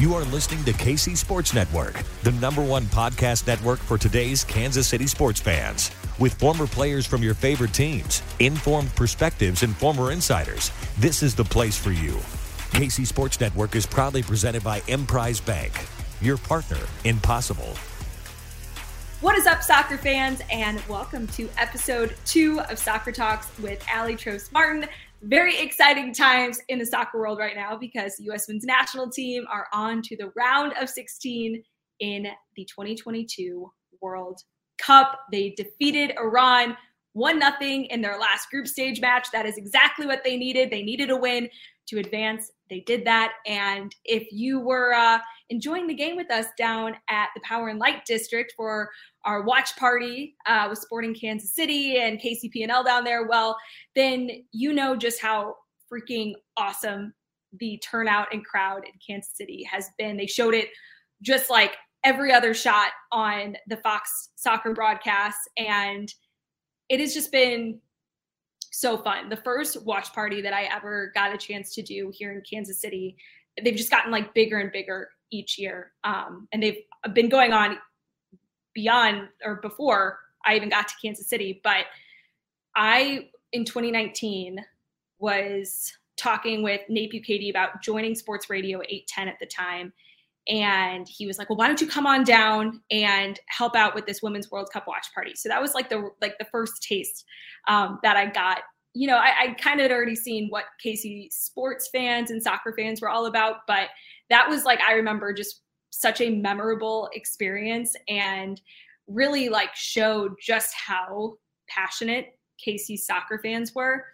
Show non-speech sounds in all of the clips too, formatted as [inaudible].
You are listening to KC Sports Network, the number one podcast network for today's Kansas City sports fans. With former players from your favorite teams, informed perspectives, and former insiders, this is the place for you. KC Sports Network is proudly presented by Emprise Bank, your partner in possible. What is up, soccer fans, and welcome to episode two of Soccer Talks with Ali Trost Martin very exciting times in the soccer world right now because U.S. men's national team are on to the round of 16 in the 2022 World Cup. They defeated Iran one nothing in their last group stage match. That is exactly what they needed. They needed a win to advance. They did that. And if you were uh, enjoying the game with us down at the Power and Light District for our watch party uh, with Sporting Kansas City and KCP&L down there, well, then you know just how freaking awesome the turnout and crowd in Kansas City has been. They showed it just like every other shot on the Fox soccer broadcast. And it has just been so fun. The first watch party that I ever got a chance to do here in Kansas City, they've just gotten like bigger and bigger each year. Um, and they've been going on beyond or before I even got to Kansas City. But I, in 2019, was talking with Nate Bukaty about joining sports radio 810 at the time. And he was like, "Well, why don't you come on down and help out with this Women's World Cup watch party?" So that was like the like the first taste um, that I got. You know, I, I kind of had already seen what KC sports fans and soccer fans were all about, but that was like I remember just such a memorable experience and really like showed just how passionate KC soccer fans were.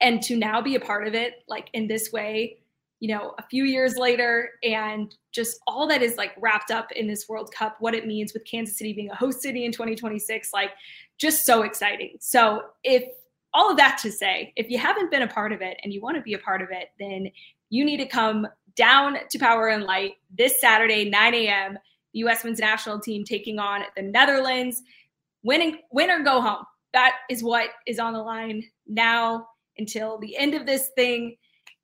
And to now be a part of it, like in this way, you know, a few years later, and just all that is like wrapped up in this World Cup, what it means with Kansas City being a host city in 2026, like just so exciting. So, if all of that to say, if you haven't been a part of it and you want to be a part of it, then you need to come down to Power and Light this Saturday, 9 a.m. The U.S. men's national team taking on the Netherlands. Win, and, win or go home. That is what is on the line now until the end of this thing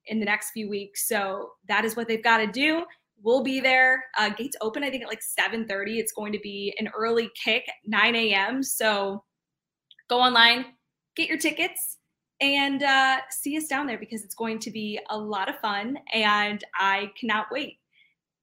in the next few weeks. So that is what they've got to do. We'll be there. Uh, gates open, I think, at like 7:30. It's going to be an early kick, 9 a.m. So go online, get your tickets and uh, see us down there because it's going to be a lot of fun and I cannot wait.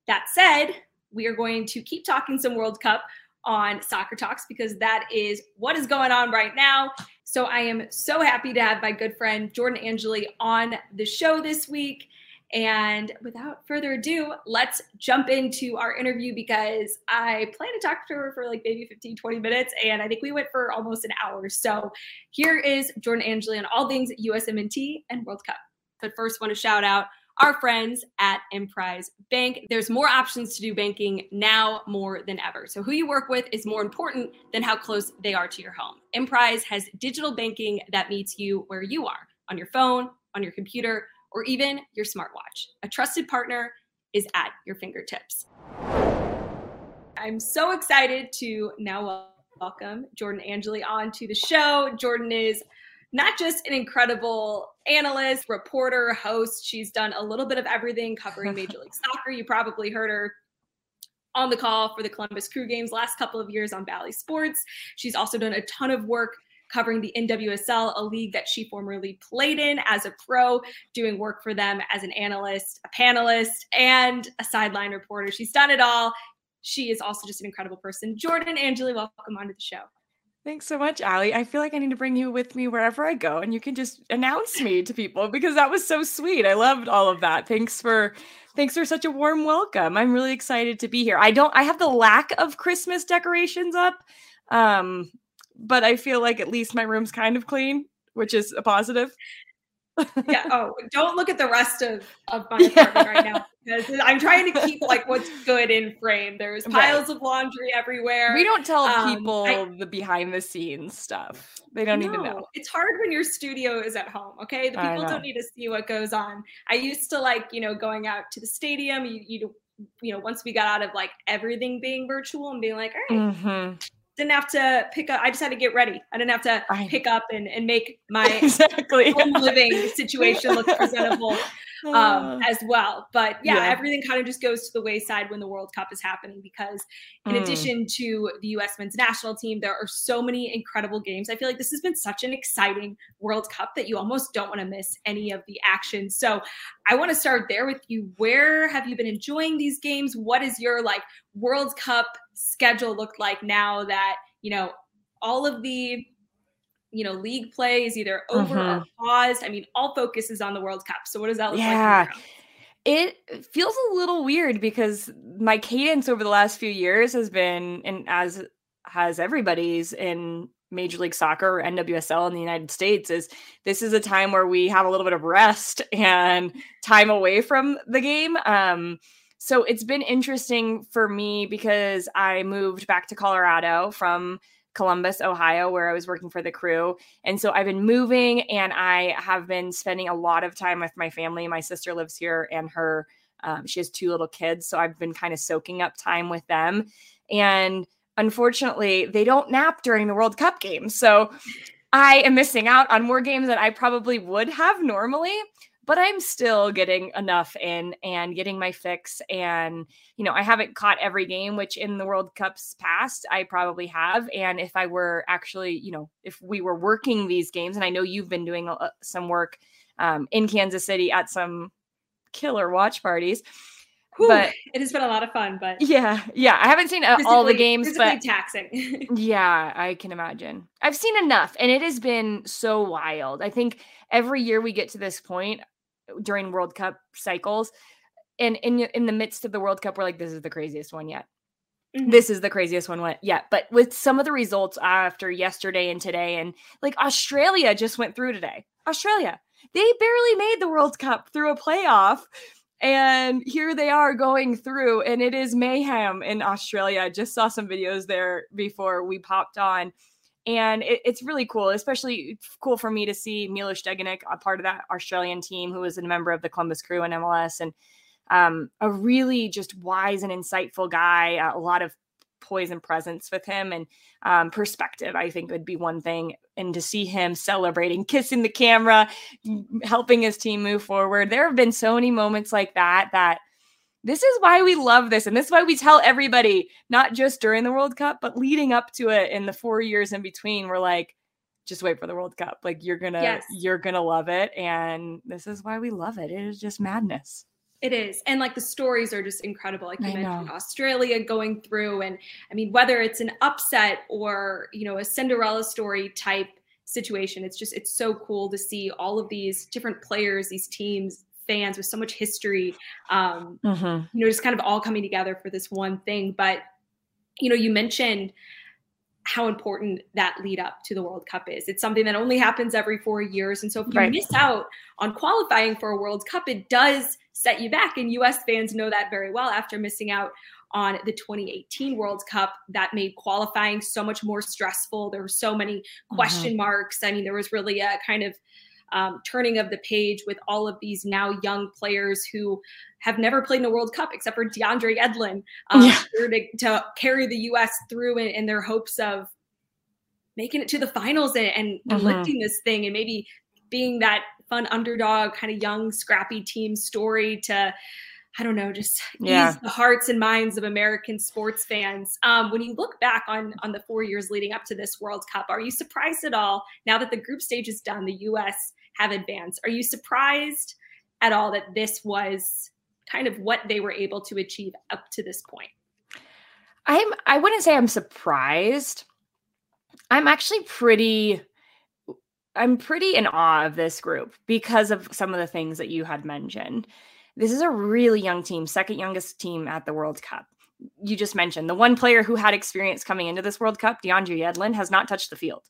That said, we are going to keep talking some World Cup on Soccer Talks because that is what is going on right now. So I am so happy to have my good friend Jordan Angeli on the show this week. And without further ado, let's jump into our interview because I plan to talk to her for like maybe 15, 20 minutes. And I think we went for almost an hour. So here is Jordan Angeli on all things USMNT and World Cup. But first, want to shout out our friends at Emprise Bank. There's more options to do banking now more than ever. So, who you work with is more important than how close they are to your home. Emprise has digital banking that meets you where you are on your phone, on your computer or even your smartwatch. A trusted partner is at your fingertips. I'm so excited to now welcome Jordan Angeli on to the show. Jordan is not just an incredible analyst, reporter, host. She's done a little bit of everything covering [laughs] Major League Soccer. You probably heard her on the call for the Columbus Crew Games last couple of years on Bally Sports. She's also done a ton of work covering the NWSL, a league that she formerly played in as a pro, doing work for them as an analyst, a panelist, and a sideline reporter. She's done it all. She is also just an incredible person. Jordan Angeli, welcome onto the show. Thanks so much, Ali. I feel like I need to bring you with me wherever I go and you can just announce me to people because that was so sweet. I loved all of that. Thanks for thanks for such a warm welcome. I'm really excited to be here. I don't I have the lack of Christmas decorations up. Um but I feel like at least my room's kind of clean, which is a positive. Yeah. [laughs] Oh, don't look at the rest of, of my apartment yeah. right now [laughs] because I'm trying to keep like what's good in frame. There's piles right. of laundry everywhere. We don't tell um, people I, the behind the scenes stuff. They don't no, even know. It's hard when your studio is at home. Okay, the people don't need to see what goes on. I used to like you know going out to the stadium. You you you know once we got out of like everything being virtual and being like, all right, mm-hmm didn't have to pick up. I just had to get ready. I didn't have to I, pick up and, and make my [laughs] exactly. home living situation look presentable [laughs] um, uh, as well. But yeah, yeah, everything kind of just goes to the wayside when the World Cup is happening because, in mm. addition to the U.S. men's national team, there are so many incredible games. I feel like this has been such an exciting World Cup that you almost don't want to miss any of the action. So I want to start there with you. Where have you been enjoying these games? What is your like World Cup schedule looked like now that you know all of the you know, league play is either over mm-hmm. or paused. I mean, all focus is on the World Cup. So what does that look yeah. like? It feels a little weird because my cadence over the last few years has been, and as has everybody's in Major League Soccer or NWSL in the United States, is this is a time where we have a little bit of rest [laughs] and time away from the game. Um, so it's been interesting for me because I moved back to Colorado from Columbus, Ohio, where I was working for the crew. And so I've been moving and I have been spending a lot of time with my family. My sister lives here and her, um, she has two little kids. So I've been kind of soaking up time with them. And unfortunately, they don't nap during the World Cup games. So I am missing out on more games that I probably would have normally but I'm still getting enough in and getting my fix. And, you know, I haven't caught every game, which in the World Cups past, I probably have. And if I were actually, you know, if we were working these games, and I know you've been doing uh, some work um, in Kansas City at some killer watch parties. Whew, but it has been a lot of fun, but yeah, yeah, I haven't seen uh, all the games, but taxing. [laughs] yeah, I can imagine. I've seen enough, and it has been so wild. I think every year we get to this point, during World Cup cycles. And in in the midst of the World Cup, we're like, this is the craziest one yet. Mm-hmm. This is the craziest one yet. But with some of the results after yesterday and today, and like Australia just went through today. Australia, they barely made the World Cup through a playoff. And here they are going through, and it is mayhem in Australia. I just saw some videos there before we popped on and it, it's really cool, especially cool for me to see Milos Degenek, a part of that Australian team, who was a member of the Columbus Crew in MLS, and um, a really just wise and insightful guy. Uh, a lot of poise and presence with him, and um, perspective. I think would be one thing, and to see him celebrating, kissing the camera, helping his team move forward. There have been so many moments like that that this is why we love this. And this is why we tell everybody, not just during the World Cup, but leading up to it in the four years in between, we're like, just wait for the World Cup. Like you're gonna yes. you're gonna love it. And this is why we love it. It is just madness. It is. And like the stories are just incredible. Like you I mentioned know. Australia going through and I mean whether it's an upset or, you know, a Cinderella story type situation, it's just it's so cool to see all of these different players, these teams fans with so much history, um, mm-hmm. you know, just kind of all coming together for this one thing. But, you know, you mentioned how important that lead up to the World Cup is. It's something that only happens every four years. And so if you right. miss out on qualifying for a World Cup, it does set you back. And US fans know that very well after missing out on the 2018 World Cup that made qualifying so much more stressful. There were so many mm-hmm. question mm-hmm. marks. I mean, there was really a kind of um, turning of the page with all of these now young players who have never played in a World Cup except for DeAndre Yedlin um, yeah. to, to, carry the U.S. through in, in, their hopes of making it to the finals and, and, mm-hmm. lifting this thing and maybe being that fun underdog kind of young scrappy team story to I don't know, just [laughs] yeah. ease the hearts and minds of American sports fans. Um, when you look back on on the four years leading up to this World Cup, are you surprised at all now that the group stage is done? The U.S. have advanced. Are you surprised at all that this was kind of what they were able to achieve up to this point? I'm. I wouldn't say I'm surprised. I'm actually pretty I'm pretty in awe of this group because of some of the things that you had mentioned. This is a really young team, second youngest team at the World Cup. You just mentioned the one player who had experience coming into this World Cup, DeAndre Yedlin, has not touched the field.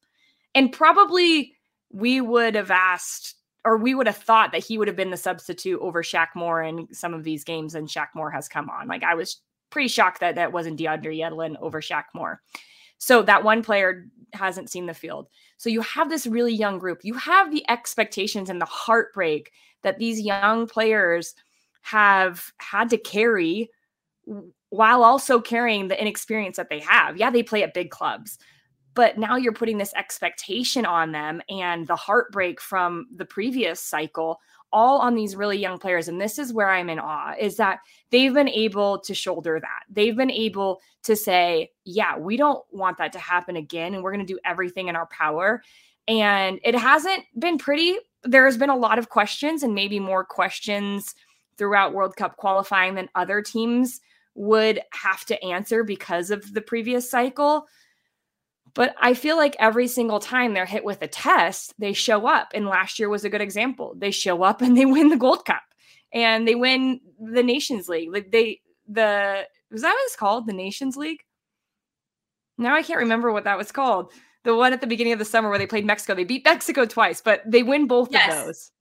And probably we would have asked or we would have thought that he would have been the substitute over Shaq Moore in some of these games, and Shaq Moore has come on. Like I was pretty shocked that that wasn't DeAndre Yedlin over Shaq Moore. So that one player hasn't seen the field. So you have this really young group. You have the expectations and the heartbreak that these young players have had to carry while also carrying the inexperience that they have. Yeah, they play at big clubs, but now you're putting this expectation on them and the heartbreak from the previous cycle all on these really young players and this is where i'm in awe is that they've been able to shoulder that they've been able to say yeah we don't want that to happen again and we're going to do everything in our power and it hasn't been pretty there's been a lot of questions and maybe more questions throughout world cup qualifying than other teams would have to answer because of the previous cycle but I feel like every single time they're hit with a test, they show up. And last year was a good example. They show up and they [laughs] win the Gold Cup and they win the Nations League. Like they, the, was that what it's called? The Nations League? Now I can't remember what that was called. The one at the beginning of the summer where they played Mexico. They beat Mexico twice, but they win both yes. of those.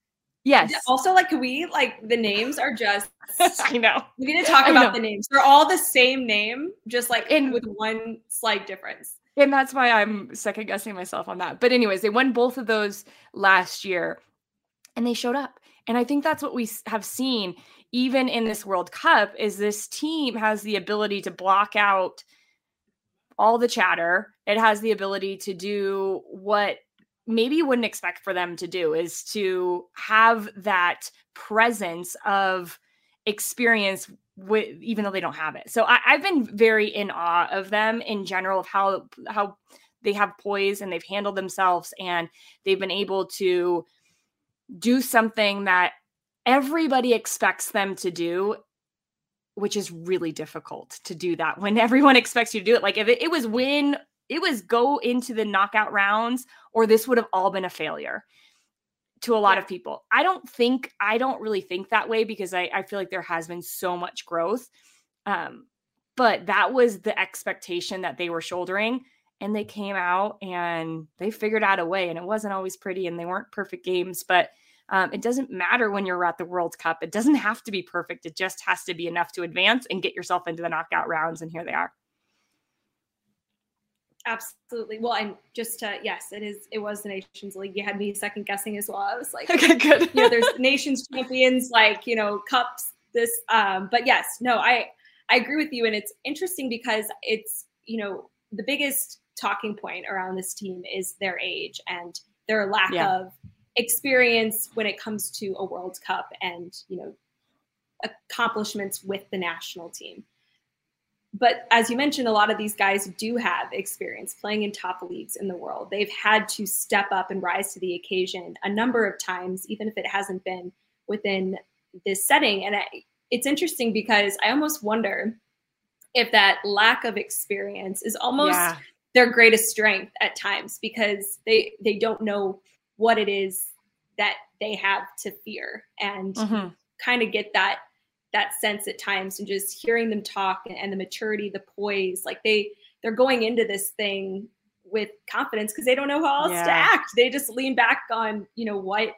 Yes. Also, like, can we like the names are just [laughs] I know. We need to talk about the names. They're all the same name, just like in with one slight difference. And that's why I'm second guessing myself on that. But, anyways, they won both of those last year and they showed up. And I think that's what we have seen even in this World Cup is this team has the ability to block out all the chatter. It has the ability to do what maybe you wouldn't expect for them to do is to have that presence of experience with even though they don't have it. So I, I've been very in awe of them in general of how how they have poise and they've handled themselves and they've been able to do something that everybody expects them to do which is really difficult to do that when [laughs] everyone expects you to do it like if it, it was win it was go into the knockout rounds or this would have all been a failure to a lot yeah. of people. I don't think I don't really think that way because I, I feel like there has been so much growth. Um, but that was the expectation that they were shouldering. And they came out and they figured out a way. And it wasn't always pretty and they weren't perfect games, but um, it doesn't matter when you're at the World Cup. It doesn't have to be perfect. It just has to be enough to advance and get yourself into the knockout rounds. And here they are. Absolutely. Well, I'm just uh, yes, it is. It was the Nations League. You had me second guessing as well. I was like, okay, good. you know, there's nations champions, like you know, cups. This, um, but yes, no, I I agree with you, and it's interesting because it's you know the biggest talking point around this team is their age and their lack yeah. of experience when it comes to a World Cup and you know accomplishments with the national team but as you mentioned, a lot of these guys do have experience playing in top leagues in the world. They've had to step up and rise to the occasion a number of times, even if it hasn't been within this setting. And I, it's interesting because I almost wonder if that lack of experience is almost yeah. their greatest strength at times because they they don't know what it is that they have to fear and mm-hmm. kind of get that that sense at times and just hearing them talk and, and the maturity, the poise, like they they're going into this thing with confidence because they don't know how else yeah. to act. They just lean back on, you know, what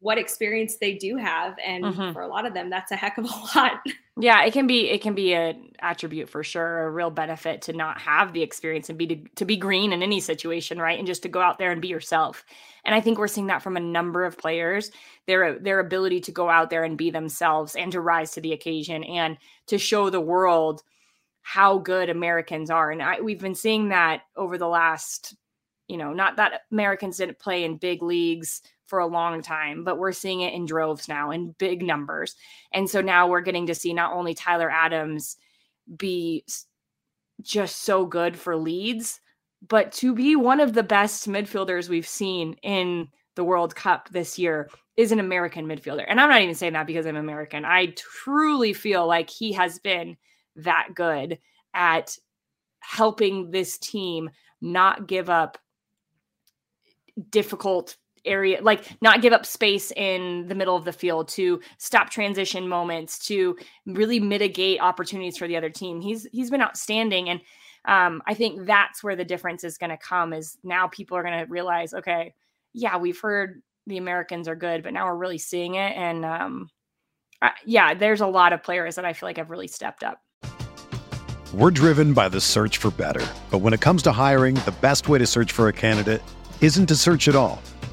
what experience they do have and mm-hmm. for a lot of them that's a heck of a [laughs] lot. Yeah it can be it can be an attribute for sure a real benefit to not have the experience and be to, to be green in any situation right? And just to go out there and be yourself. And i think we're seeing that from a number of players their their ability to go out there and be themselves and to rise to the occasion and to show the world how good americans are. And I, we've been seeing that over the last you know, not that Americans didn't play in big leagues for a long time, but we're seeing it in droves now in big numbers. And so now we're getting to see not only Tyler Adams be just so good for Leeds, but to be one of the best midfielders we've seen in the World Cup this year is an American midfielder. And I'm not even saying that because I'm American. I truly feel like he has been that good at helping this team not give up difficult area like not give up space in the middle of the field to stop transition moments to really mitigate opportunities for the other team. He's he's been outstanding and um, i think that's where the difference is going to come is now people are going to realize okay yeah we've heard the americans are good but now we're really seeing it and um, I, yeah there's a lot of players that i feel like have really stepped up. We're driven by the search for better but when it comes to hiring the best way to search for a candidate isn't to search at all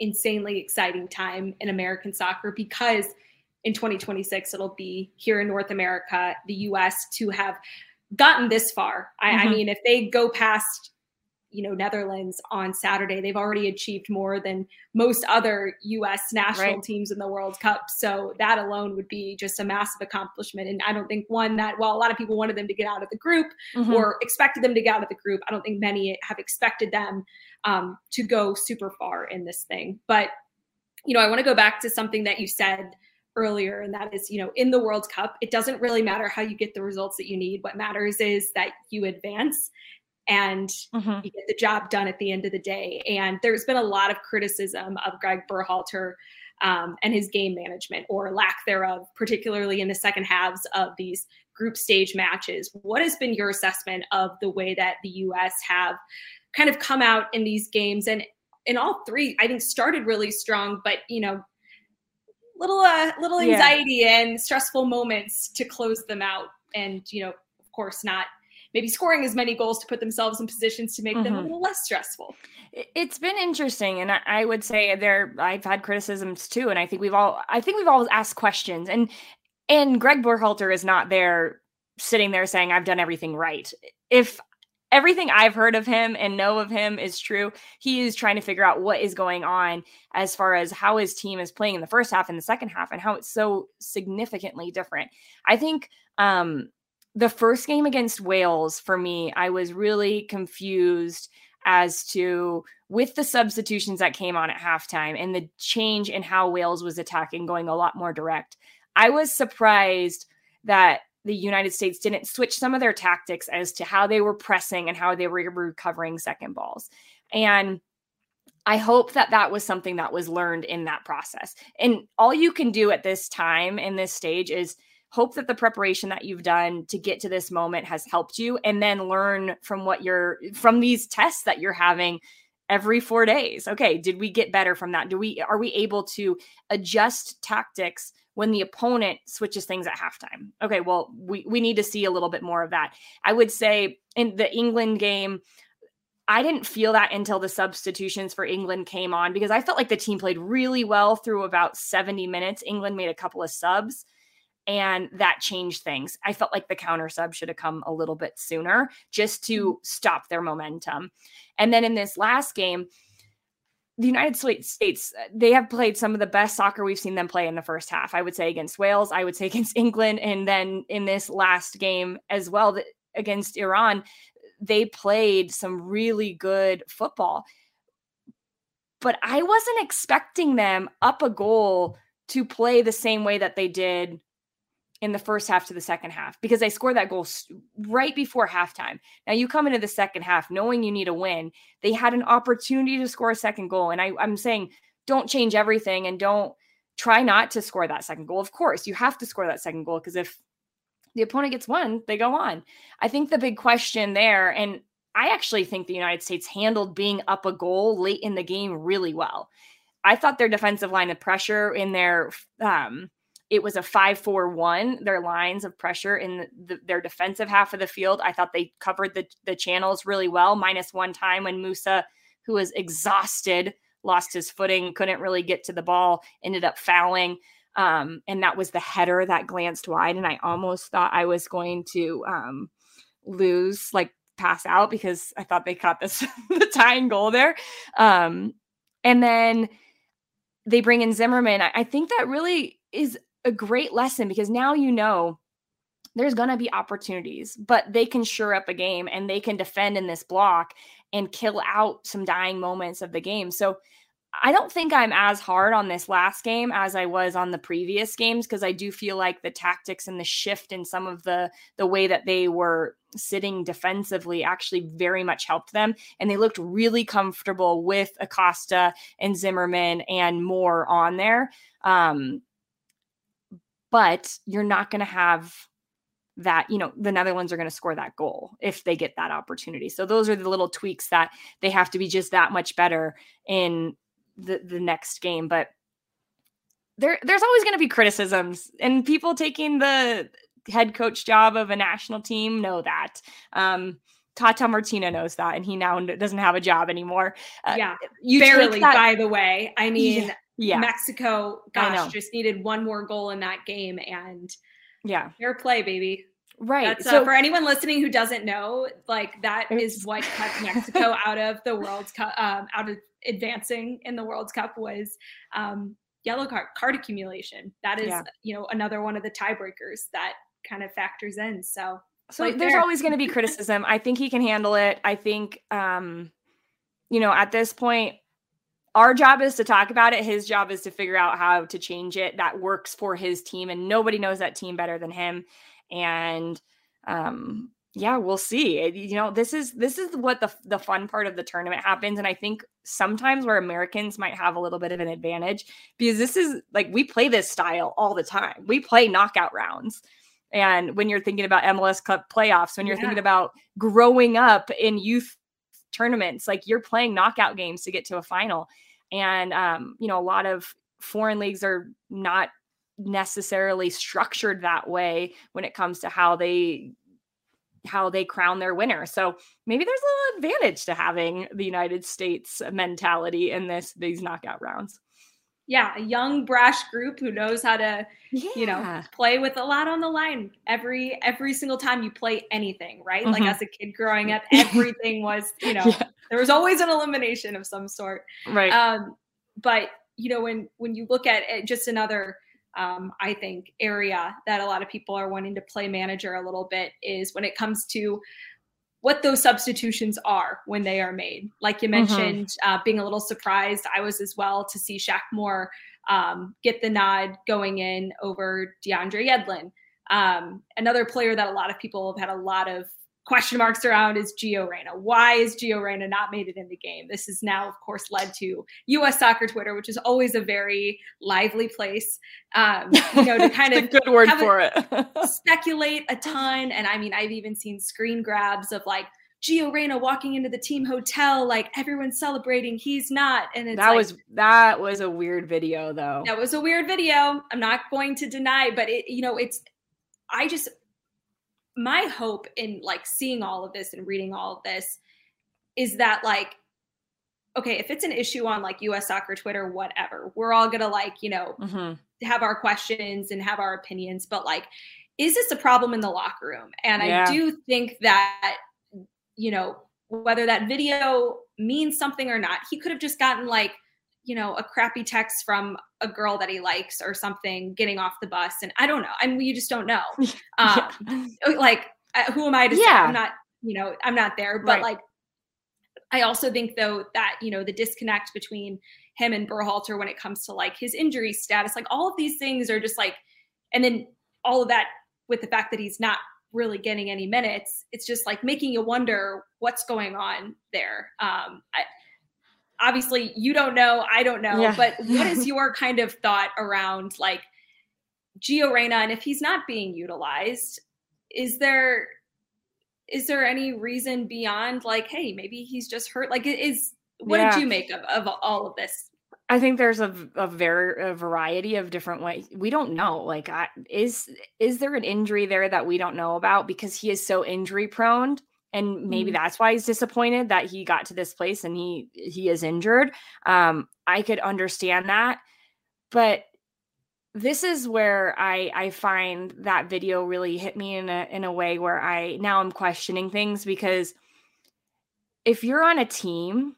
insanely exciting time in American soccer because in 2026 it'll be here in North America, the US to have gotten this far. I, mm-hmm. I mean, if they go past you know Netherlands on Saturday. They've already achieved more than most other U.S. national right. teams in the World Cup. So that alone would be just a massive accomplishment. And I don't think one that while a lot of people wanted them to get out of the group mm-hmm. or expected them to get out of the group, I don't think many have expected them um, to go super far in this thing. But, you know, I want to go back to something that you said earlier, and that is, you know, in the World Cup, it doesn't really matter how you get the results that you need. What matters is that you advance and mm-hmm. you get the job done at the end of the day. And there's been a lot of criticism of Greg Berhalter um, and his game management or lack thereof, particularly in the second halves of these group stage matches. What has been your assessment of the way that the U.S. have kind of come out in these games and in all three i think started really strong but you know little uh little anxiety yeah. and stressful moments to close them out and you know of course not maybe scoring as many goals to put themselves in positions to make mm-hmm. them a mm-hmm. little less stressful it's been interesting and I, would say there i've had criticisms too and i think we've all i think we've all asked questions and and greg berhalter is not there sitting there saying i've done everything right if everything I've heard of him and know of him is true. He is trying to figure out what is going on as far as how his team is playing in the first half and the second half and how it's so significantly different. I think um, the first game against Wales for me, I was really confused as to with the substitutions that came on at halftime and the change in how Wales was attacking going a lot more direct. I was surprised that the United States didn't switch some of their tactics as to how they were pressing and how they were recovering second balls. And I hope that that was something that was learned in that process. And all you can do at this time in this stage is hope that the preparation that you've done to get to this moment has helped you and then learn from what you're from these tests that you're having every 4 days. Okay, did we get better from that? Do we are we able to adjust tactics when the opponent switches things at halftime? Okay, well, we we need to see a little bit more of that. I would say in the England game I didn't feel that until the substitutions for England came on because I felt like the team played really well through about 70 minutes. England made a couple of subs and that changed things. I felt like the counter sub should have come a little bit sooner just to mm-hmm. stop their momentum. And then in this last game, the United States, they have played some of the best soccer we've seen them play in the first half. I would say against Wales, I would say [laughs] against England, and then in this last game as well against Iran, they played some really good football. But I wasn't expecting them up a goal to play the same way that they did in the first half to the second half because they scored that goal right before halftime. Now you come into the second half knowing you need a win. They had an opportunity to score a second goal. And I, I'm saying don't change everything and don't try not to score that second goal. Of course, you have to score that second goal because if the opponent gets one, they go on. I think the big question there, and I actually think the United States handled being up a goal late in the game really well. I thought their defensive line of pressure in their um, it was a 5-4-1 their lines of pressure in the, their defensive half of the field i thought they covered the, the channels really well minus one time when Musah who was exhausted lost his footing couldn't really get to the ball ended up fouling um, and that was the header that glanced wide. And I almost thought I was going to um, lose, like pass out because I thought they caught this [laughs] the tying goal there. Um, and then they bring in Zimmerman. I, I think that really is a great lesson because now you know there's going to be opportunities, but they can sure up a game and they can defend in this block and kill out some dying moments of the game. So I don't think I'm as hard on this last game as I was on the previous games because I do feel like the tactics and the shift in some of the the way that they were sitting defensively actually very much helped them and they looked really comfortable with Acosta and Zimmerman and Moore on there. Um, but you're not going to have that you know the netherlands are going to score that goal if they get that opportunity so those are the little tweaks that they have to be just that much better in the the next game, but there there's always going to be criticisms and people taking the head coach job of a national team know that. Um, Tata Martino knows that, and he now doesn't have a job anymore. Uh, yeah, you barely. That, by the way, I mean, yeah, yeah. Mexico, gosh, just needed one more goal in that game, and yeah, fair play, baby. Right. That's, uh, so uh, for anyone listening who doesn't know, like that is what kept [laughs] Mexico out of the World Cup, um, out of advancing in the World Cup was um, yellow card card accumulation. That is, yeah. you know, another one of the tiebreakers that kind of factors in. So, so there's there. always going to be criticism. I think he can handle it. I think, um, you know, at this point, our job is to talk about it. His job is to figure out how to change it that works for his team, and nobody knows that team better than him. And um, yeah, we'll see. You know, this is this is what the the fun part of the tournament happens, and I think sometimes where Americans might have a little bit of an advantage because this is like we play this style all the time. We play knockout rounds, and when you're thinking about MLS Cup playoffs, when you're yeah. thinking about growing up in youth tournaments, like you're playing knockout games to get to a final, and um, you know, a lot of foreign leagues are not necessarily structured that way when it comes to how they how they crown their winner. So maybe there's a little advantage to having the United States mentality in this these knockout rounds. Yeah, a young brash group who knows how to, yeah. you know, play with a lot on the line every every single time you play anything, right? Mm-hmm. Like as a kid growing up, [laughs] everything was, you know, yeah. There was always an elimination of some sort. Right. Um, but you know, when when you look at it, just another um, I think, area that a lot of people are wanting to play manager a little bit is when it comes to what those substitutions are when they are made. Like you mm-hmm. mentioned, mm-hmm. uh, being a little surprised, I was as well to see Shaq Moore um, get the nod going in over DeAndre Yedlin. Um, another player that a lot of people have had a lot of question marks around is Gio Reyna. Why is Gio Reyna not made it in the game? This has now, of course, led to U.S. soccer Twitter, which is always a very lively place. Um, you know, to [laughs] kind of good word for it. [laughs] speculate a ton, and I mean, I've even seen screen grabs of like Gio Reyna walking into the team hotel, like everyone's celebrating, he's not. And that like, was that was a weird video, though. That was a weird video. I'm not going to deny, but it, you know, it's. I just my hope in like seeing all of this and reading all of this is that like okay if it's an issue on like us soccer twitter whatever we're all gonna like you know mm-hmm. have our questions and have our opinions but like is this a problem in the locker room and yeah. i do think that you know whether that video means something or not he could have just gotten like you know, a crappy text from a girl that he likes or something getting off the bus. And I don't know. I mean, you just don't know. [laughs] Um, yeah. Like, uh, who am I to yeah. say? I'm not, you know, I'm not there. But right. like, I also think though that, you know, the disconnect between him and Berhalter when it comes to like his injury status, like all of these things are just like, and then all of that with the fact that he's not really getting any minutes, it's just like making you wonder what's going on there. Um, I, obviously you don't know, I don't know, yeah. but [laughs] what is your kind of thought around like Gio Reyna and if he's not being utilized, is there is there any reason beyond like, hey, maybe he's just hurt? Like is what yeah. did you make of, of all of this? I think there's a, a very a variety of different ways. We don't know. Like, I, is is there an injury there that we don't know about because he is so injury prone? And maybe mm-hmm. that's why he's disappointed that he got to this place and he he is injured um i could understand that but this is where i i find that video really hit me in a in a way where i now i'm questioning things because if you're on a team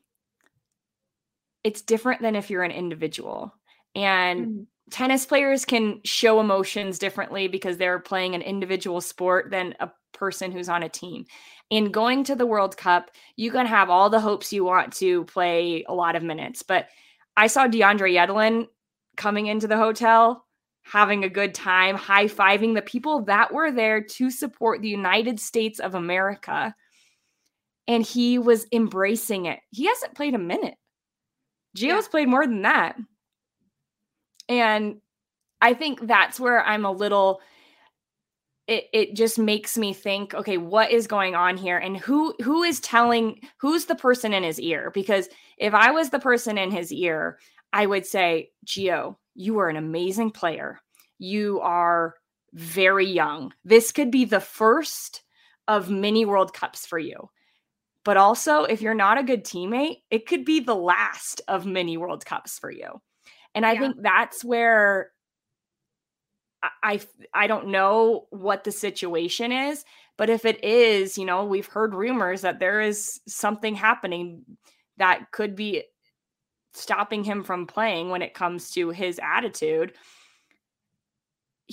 it's different than if you're an individual and mm-hmm. tennis players can show emotions differently because they're playing an individual sport than a person who's on a team in going to the World Cup, you can have all the hopes you want to play a lot of minutes. But I saw DeAndre Yedlin coming into the hotel, having a good time, high fiving the people that were there to support the United States of America. And he was embracing it. He hasn't played a minute. Gio's yeah. played more than that. And I think that's where I'm a little it it just makes me think okay what is going on here? And who who is telling who's the person in his ear? Because if i was the person in his ear i would say gio you are an amazing player. You are very young. This could be the first of many world cups for you. But also if you're not a good teammate it could be the last of many world cups for you. And i yeah. think that's where I I don't know what the situation is, but if it is, you know, we've heard rumors that there is something happening that could be stopping him from playing when it comes to his attitude.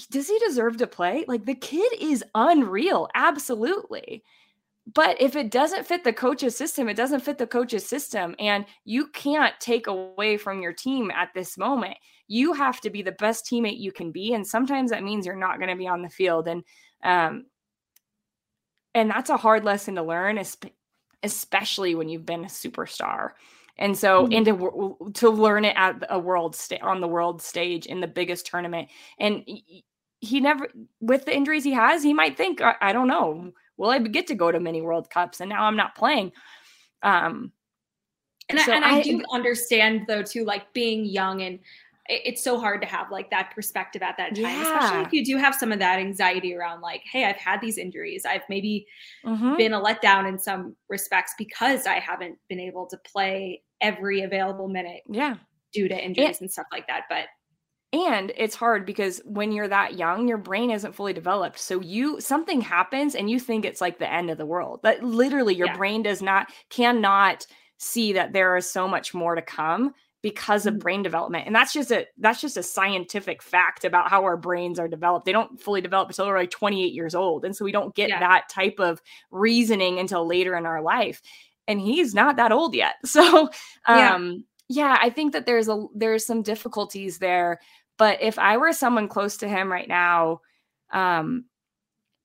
Does he deserve to play? Like the kid is unreal, absolutely. But if it doesn't fit the coach's system, it doesn't fit the coach's system. And you can't take away from your team at this moment you have to be the best teammate you can be and sometimes that means you're not going to be on the field and um and that's a hard lesson to learn especially when you've been a superstar. And so mm-hmm. and to, to learn it at a world sta- on the world stage in the biggest tournament and he never with the injuries he has he might think I, I don't know will i get to go to many world cups? And now i'm not playing. Um and, so I, and I, I, do understand though too, like being young and it's so hard to have like that perspective at that time, yeah. especially if you do have some of that anxiety around like, hey, I've had these injuries. I've maybe mm-hmm. been a letdown in some respects because I haven't been able to play every available minute. Yeah. Due to injuries and, and stuff like that. But and it's hard because when you're that young, your brain isn't fully developed. So you something happens and you think it's like the end of the world. But literally your yeah. brain does not cannot see that there is so much more to come because of mm. brain development. And that's just a that's just a scientific fact about how our brains are developed. They don't fully develop until we're like 28 years old. And so we don't get yeah. that type of reasoning until later in our life. And he's not that old yet. [laughs] So um yeah, yeah i think that there's a there's some difficulties there. But if i were someone close to him right now um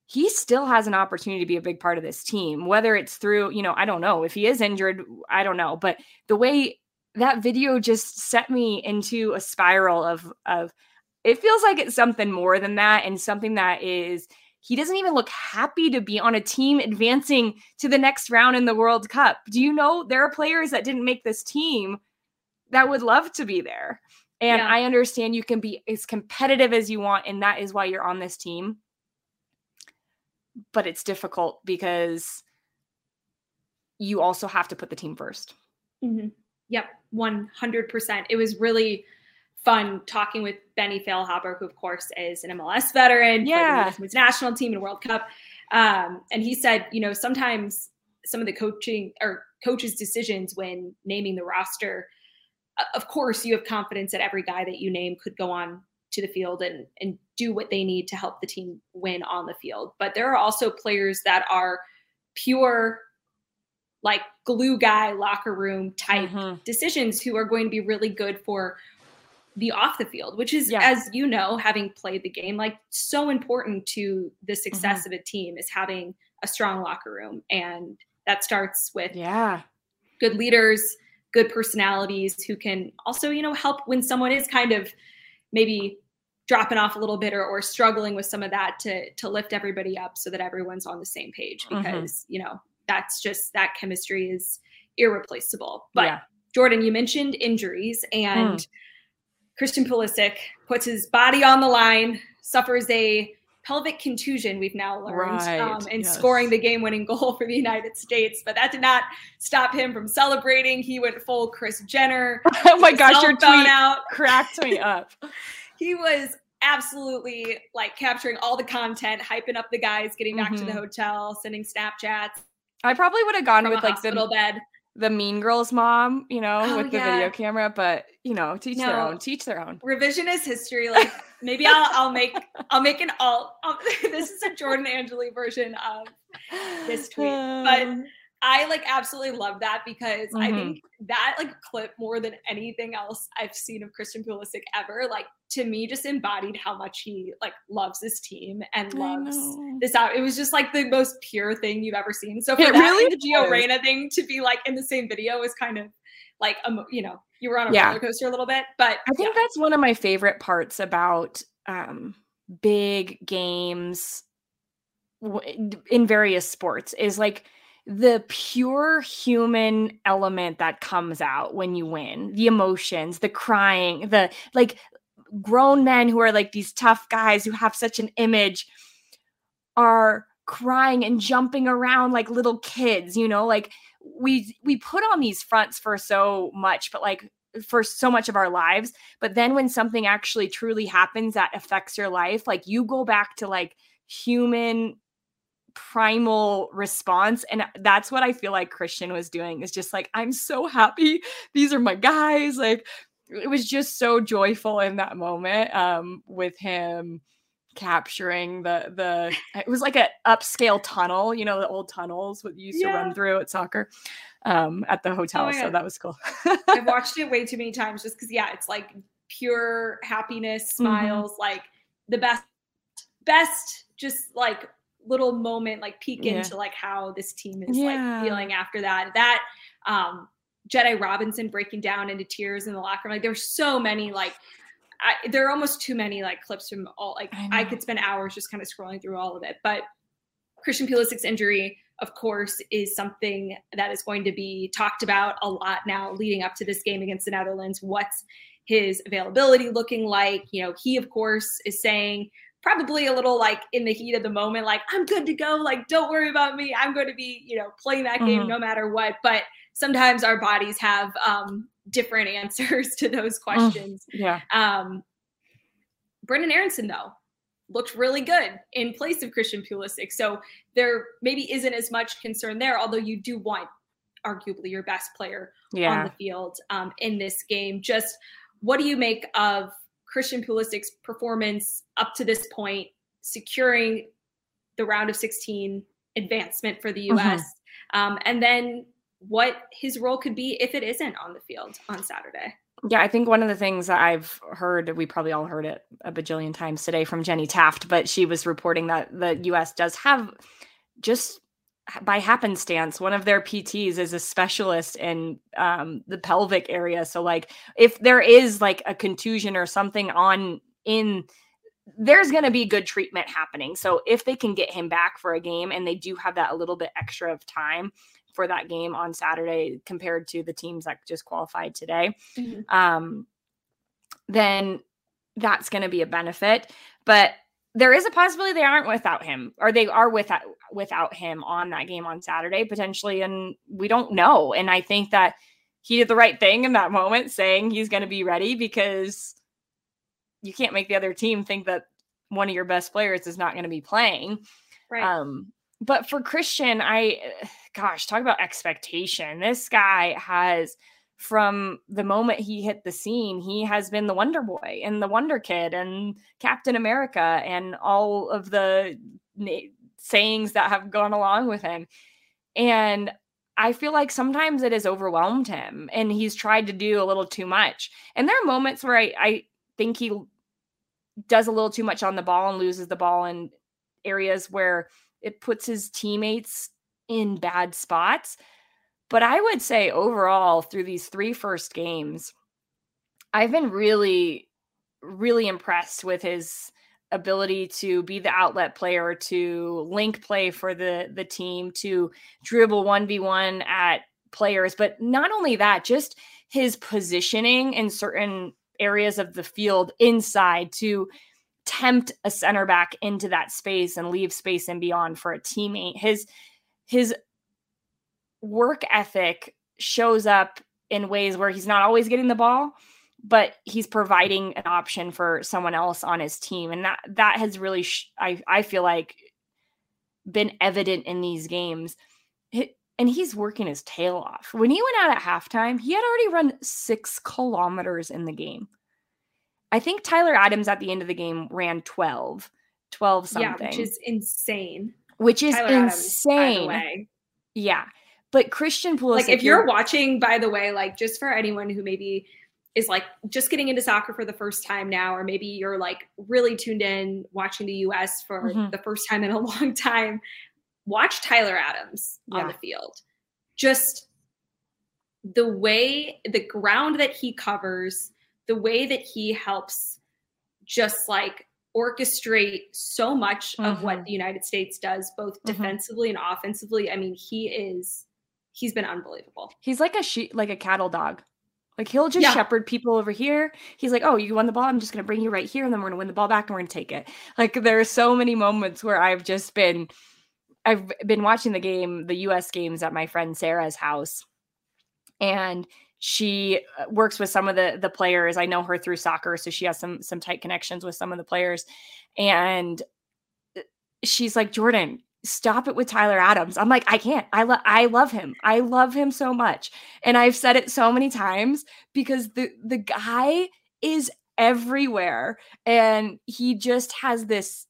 he still has an opportunity to be a big part of this team whether it's through you know i don't know if he is injured i don't know. But the way that video just set me into a spiral of of it feels like it's something more than that and something that is he doesn't even look happy to be on a team advancing to the next round in the World Cup. Do you know there are players that didn't make this team that would love to be there? And yeah. I understand you can be as competitive as you want, and that is why you're on this team. But it's difficult because you also have to put the team 1st mm-hmm. Yep, 100%. It was really fun talking with Benny Feilhaber, who, of course, is an MLS veteran, yeah, the national team in World Cup. Um, and he said, you know, sometimes some of the coaching or coaches' decisions when naming the roster, of course, you have confidence that every guy that you name could go on to the field and and do what they need to help the team win on the field. But there are also players that are pure like glue guy locker room type mm-hmm. decisions who are going to be really good for the off the field, which is, yeah. as you know, having played the game, like so important to the success mm-hmm. of a team is having a strong locker room. And that starts with yeah, good leaders, good personalities who can also, you know, help when someone is kind of maybe dropping off a little bit or, or struggling with some of that to to lift everybody up so that everyone's on the same page mm-hmm. because mm-hmm. you know that's just that chemistry is irreplaceable. But yeah. Jordan, you mentioned injuries and hmm. Christian Pulisic puts his body on the line, suffers a pelvic contusion, we've now learned, right. um, and yes. scoring the game winning goal for the United States. But that did not stop him from celebrating. He went full Kris Jenner. [laughs] oh my gosh, your tweet out. cracked me [laughs] up. he was absolutely like capturing all the content, hyping up the guys, getting back mm-hmm. to the mm-hmm. hotel, sending Snapchats. I probably would have gone with like the bed the Mean Girls mom, you know, oh, with the yeah. video camera, but you know, teach no. their own, teach their own. Revisionist history, [laughs] like maybe I'll I'll make I'll make an all. I'll, [laughs] this is a Jordan Angeli version of this [sighs] tweet, but I like absolutely love that because mm-hmm. I think that like clip more than anything else I've seen of Christian Pulisic ever, like to me just embodied how much he like loves his team and loves this out. It was just like the most pure thing you've ever seen. So for it that really the Gio Reyna thing to be like in the same video was kind of like um, you know, you were on a yeah. roller coaster a little bit. But I think yeah. that's one of my favorite parts about um big games in various sports is like the pure human element that comes out when you win the emotions the crying the like grown men who are like these tough guys who have such an image are crying and jumping around like little kids you know? Like we we put on these fronts for so much but like for so much of our lives. But then when something actually truly happens that affects your life like you go back to like human primal response. And that's what i feel like christian was doing is just like i'm so happy. These are my guys. Like it was just so joyful in that moment um with him capturing the the it was like an upscale tunnel you know the old tunnels what you used yeah. to run through at soccer um at the hotel oh so that was cool i've [laughs] watched it way too many times just because yeah it's like pure happiness mm-hmm. smiles mm-hmm. like the best best just like little moment like peek yeah. into like how this team is yeah. like feeling after that that um Jedi Robinson breaking down into tears in the locker room like there's so many like I, there are almost too many like clips from all like I, I, could spend hours just kind of scrolling through all of it but Christian Pulisic's injury of course is something that is going to be talked about a lot now leading up to this game against the Netherlands what's his availability looking like you know he of course is saying probably a little like in the heat of the moment, like, I'm good to go. Like, don't worry about me. I'm going to be, you know, playing that game mm-hmm. no matter what. But sometimes our bodies have um, different [laughs] answers to those questions. Mm, yeah. Um, Brenden Aaronson, though, looked really good in place of Christian Pulisic. So there maybe isn't as much concern there, although you do want arguably your best player yeah. on the field um, in this game. Just what do you make of Christian Pulisic's performance up to this point, securing the round of 16 advancement for the U.S., mm-hmm. um, and then what his role could be if it isn't on the field on Saturday? Yeah, I think one of the things that I've heard, we probably all heard it a bajillion times today from Jenny Taft, but she was reporting that the US does have just by happenstance, one of their PTs is a specialist in um, the pelvic area. So, like, if there is like a contusion or something on in, there's going to be good treatment happening. So, if they can get him back for a game and they do have that a little bit extra of time for that game on Saturday compared to the teams that just qualified today, mm-hmm. um, then that's going to be a benefit. But there is a possibility they aren't without him or they are without without him on that game on Saturday potentially and we don't know and I think that he did the right thing in that moment saying he's going to be ready because you can't make the other team think that one of your best players is not going to be playing right um but for Christian I gosh talk about expectation this guy has from the moment he hit the scene, he has been the Wonder Boy and the Wonder Kid and Captain America and all of the na- sayings that have gone along with him. And I feel like sometimes it has overwhelmed him and he's tried to do a little too much. And there are moments where I, I think he does a little too much on the ball and loses the ball in areas where it puts his teammates in bad spots. But I would say overall, through these three first games, I've been really, really impressed with his ability to be the outlet player, to link play for the the team, to dribble one v one at players. But not only that, just his positioning in certain areas of the field inside to tempt a center back into that space and leave space and beyond for a teammate. His his work ethic shows up in ways where he's not always getting the ball but he's providing an option for someone else on his team and that that has really sh- I I feel like been evident in these games and he's working his tail off. When he went out at halftime, he had already run 6 kilometers in the game. I think Tyler Adams at the end of the game ran 12 12 something. Yeah, which is insane. Which is Tyler insane. Adams, yeah. But Christian Pulisic, like if you're watching, by the way, like just for anyone who maybe is like just getting into soccer for the first time now, or maybe you're like really tuned in watching the US for mm-hmm. the first time in a [laughs] long time, watch Tyler Adams yeah. on the field. Just the way the ground that he covers, the way that he helps just like orchestrate so much mm-hmm. of what mm-hmm. the United States does, both mm-hmm. defensively and offensively. I mean, he is he's been unbelievable. He's like a sheep, like a cattle dog. Like he'll just yeah. shepherd people over here. He's like, "Oh, you won the ball. I'm just going to bring you right here, and then we're going to win the ball back, and we're going to take it." Like there are so many moments where I've just been, I've been watching the game, the U.S. games at my friend Sarah's house, and she uh, works with some of the the players. I know her through soccer, so she has some some tight connections with some of the players, and uh, she's like, "Jordan, stop it with Tyler Adams. I'm like, I can't. I love I love him. I love him so much. And I've said it so many times because the the guy is everywhere and he just has this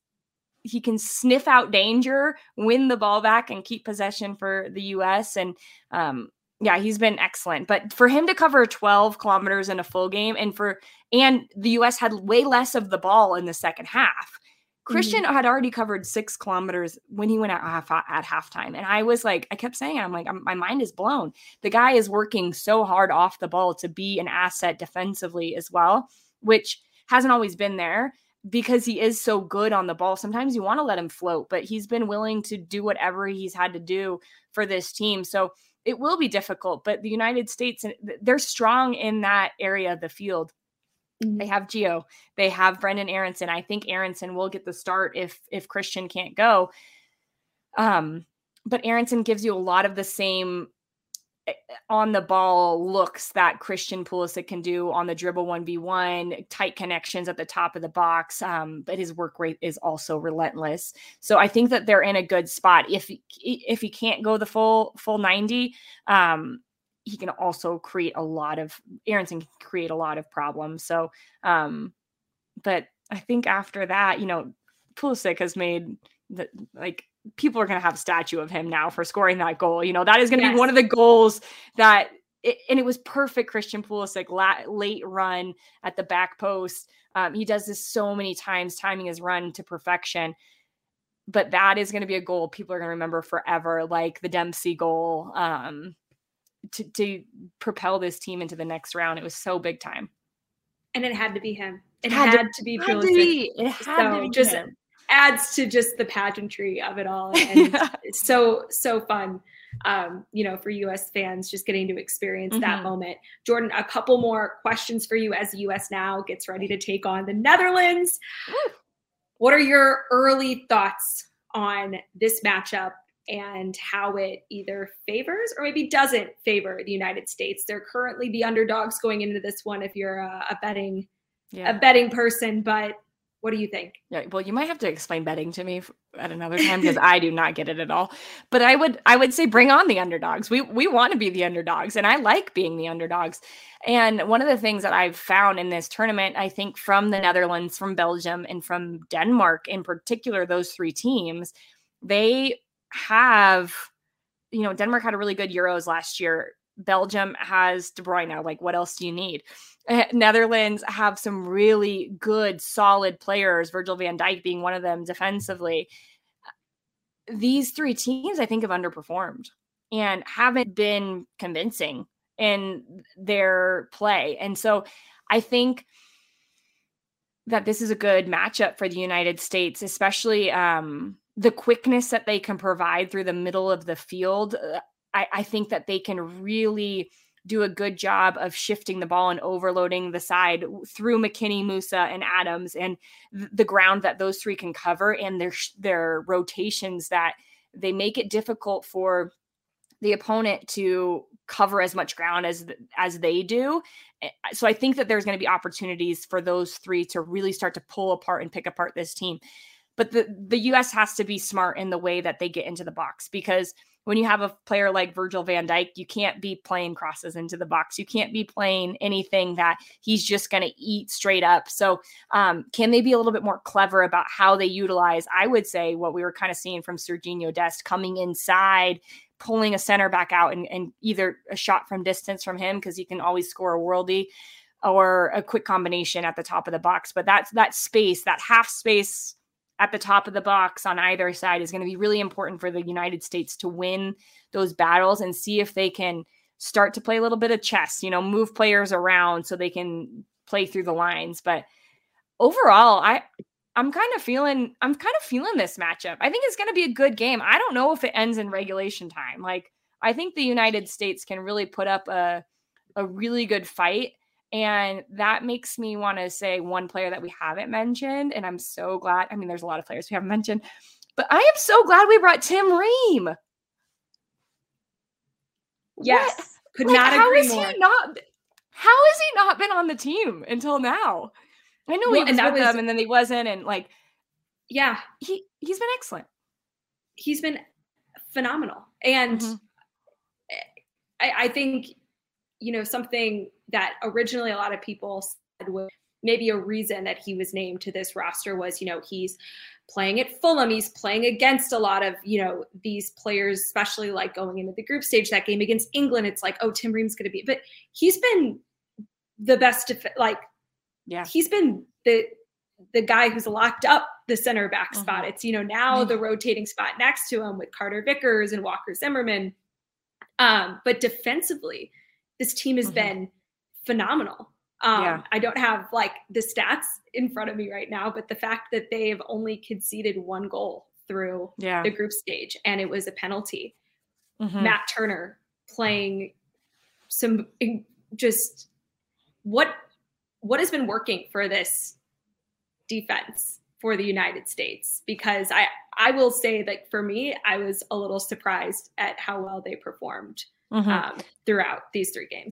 he can sniff out danger, win the ball back and keep possession for the US and um yeah, he's been excellent. But for him to cover 12 kilometers in a full game and for and the US had way less of the ball in the second half Christian mm-hmm. had already covered six kilometers when he went out half, at halftime. And I was like, I kept saying, I'm like, I'm, my mind is blown. The guy is working so hard off the ball to be an asset defensively as well, which hasn't always been there because he is so good on the ball. Sometimes you want to let him float, but he's been willing to do whatever he's had to do for this team. So it will be difficult, but the United States, they're strong in that area of the field. They mm-hmm. have Gio, They have Brenden Aaronson. I think Aaronson will get the start if if Christian can't go. Um, but Aaronson gives you a lot of the same on the ball looks that Christian Pulisic can do on the dribble 1v1, tight connections at the top of the box. Um, but his work rate is also relentless. So I think that they're in a good spot. If if he can't go the full full 90, um, he can also create a lot of Aaronson can create a lot of problems. So um, but I think after that, you know, Pulisic has made the like people are going to have a statue of him now for scoring that goal. You know, that is going to yes. be one of the goals that, it, and it was perfect Christian Pulisic la- late run at the back post. Um, he does this so many times, timing his run to perfection. But that is going to be a goal people are going to remember forever, like the Dempsey goal um, to, to propel this team into the next round. It was so big time. And it had to be him. It had, had to, to, be Pulisic. It had so to be just him adds to just the pageantry of it all [laughs] and yeah. so so fun um, you know for us fans just getting to experience mm-hmm. that moment jordan a couple more questions for you as the us now gets ready to take on the netherlands what are your early thoughts on this matchup and how it either favors or maybe doesn't favor the united states they're currently the underdogs going into this one if you're a, a betting yeah. a betting person but what do you think? Yeah, well, you might have to explain betting to me at another time because I do not get it at all. But I would I would say bring on the underdogs. We we want to be the underdogs and I like being the underdogs. And one of the things that I've found in this tournament, I think from the Netherlands, from Belgium and from Denmark in particular, those three teams, they have you know, Denmark had a really good Euros last year. Belgium has De Bruyne. Now. Like, what else do you need? Eh, Netherlands have some really good, solid players, Virgil van Dijk being one of them defensively. These three teams, I think, have underperformed and haven't been convincing in their play. And so I think that this is a good matchup for the United States, especially um, the quickness that they can provide through the middle of the field. I, I think that they can really do a good job of shifting the ball and overloading the side through McKennie, Musah, and Adams, and th- the ground that those three can cover, and their their rotations that they make it difficult for the opponent to cover as much ground as as they do. So I think that there's going to be opportunities for those three to really start to pull apart and pick apart this team. But the the US has to be smart in the way that they get into the box because when you have a player like Virgil van Dijk, you can't be playing crosses into the box. You can't be playing anything that he's just going to eat straight up. So, um, can they be a little bit more clever about how they utilize? I would say what we were kind of seeing from Serginho Dest coming inside, pulling a center back out, and, and either a shot from distance from him because he can always score a worldie or a quick combination at the top of the box. But that's that space, that half space at the top of the box on either side is going to be really important for the United States to win those battles and see if they can start to play a little bit of chess, you know, move players around so they can play through the lines. But overall, I I'm kind of feeling I'm kind of feeling this matchup. I think it's going to be a good game. I don't know if it ends in regulation time. Like I think the United States can really put up a a really good fight and that makes me want to say one player that we haven't mentioned. And I'm so glad. I mean, there's a lot of players we haven't mentioned, but I am so glad we brought Tim Ream. Yes. What? Could like, not how is more. He not, how has he not been on the team until now? I know well, he was with was, them and then he wasn't. And like, yeah, he, he's been excellent. He's been phenomenal. And mm-hmm. I, I think, you know, something that originally a lot of people said was maybe a reason that he was named to this roster was, you know, he's playing at Fulham. He's playing against a lot of, you know, these players, especially like going into the group stage, that game against England. It's like, oh, Tim Ream's going to be, but he's been the best, def- like, yeah, he's been the, the guy who's locked up the center back mm-hmm. spot. It's, you know, now mm-hmm. the rotating spot next to him with Carter Vickers and Walker Zimmerman. Um, but defensively, this team has mm-hmm. been phenomenal. Um, yeah. I don't have like the stats in front of me right now, but the fact that they've only conceded one goal through yeah. the group stage and it was a penalty. Mm-hmm. Matt Turner playing some just what what has been working for this defense for the United States because I I will say that for me I was a little surprised at how well they performed mm-hmm. um, throughout these three games.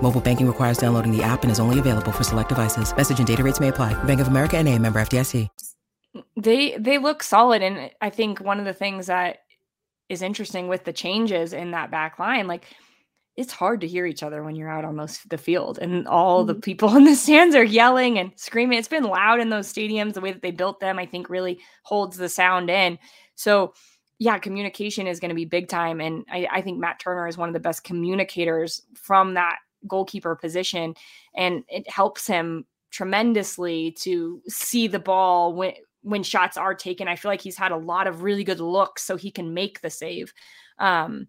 Mobile banking requires downloading the app and is only available for select devices. Message and data rates may apply. Bank of America and a member FDIC. They they look solid. And I think one of the things that is interesting with the changes in that back line, like – it's hard to hear each other when you're out on those the field and all mm-hmm. the people [laughs] in the stands are yelling and screaming. It's been loud in those stadiums. The way that they built them, I think, really holds the sound in. So yeah, communication is going to be big time. And I, I, think Matt Turner is one of the best communicators from that goalkeeper position. And it helps him tremendously to see the ball when when shots are taken. I feel like he's had a lot of really good looks so he can make the save. Um,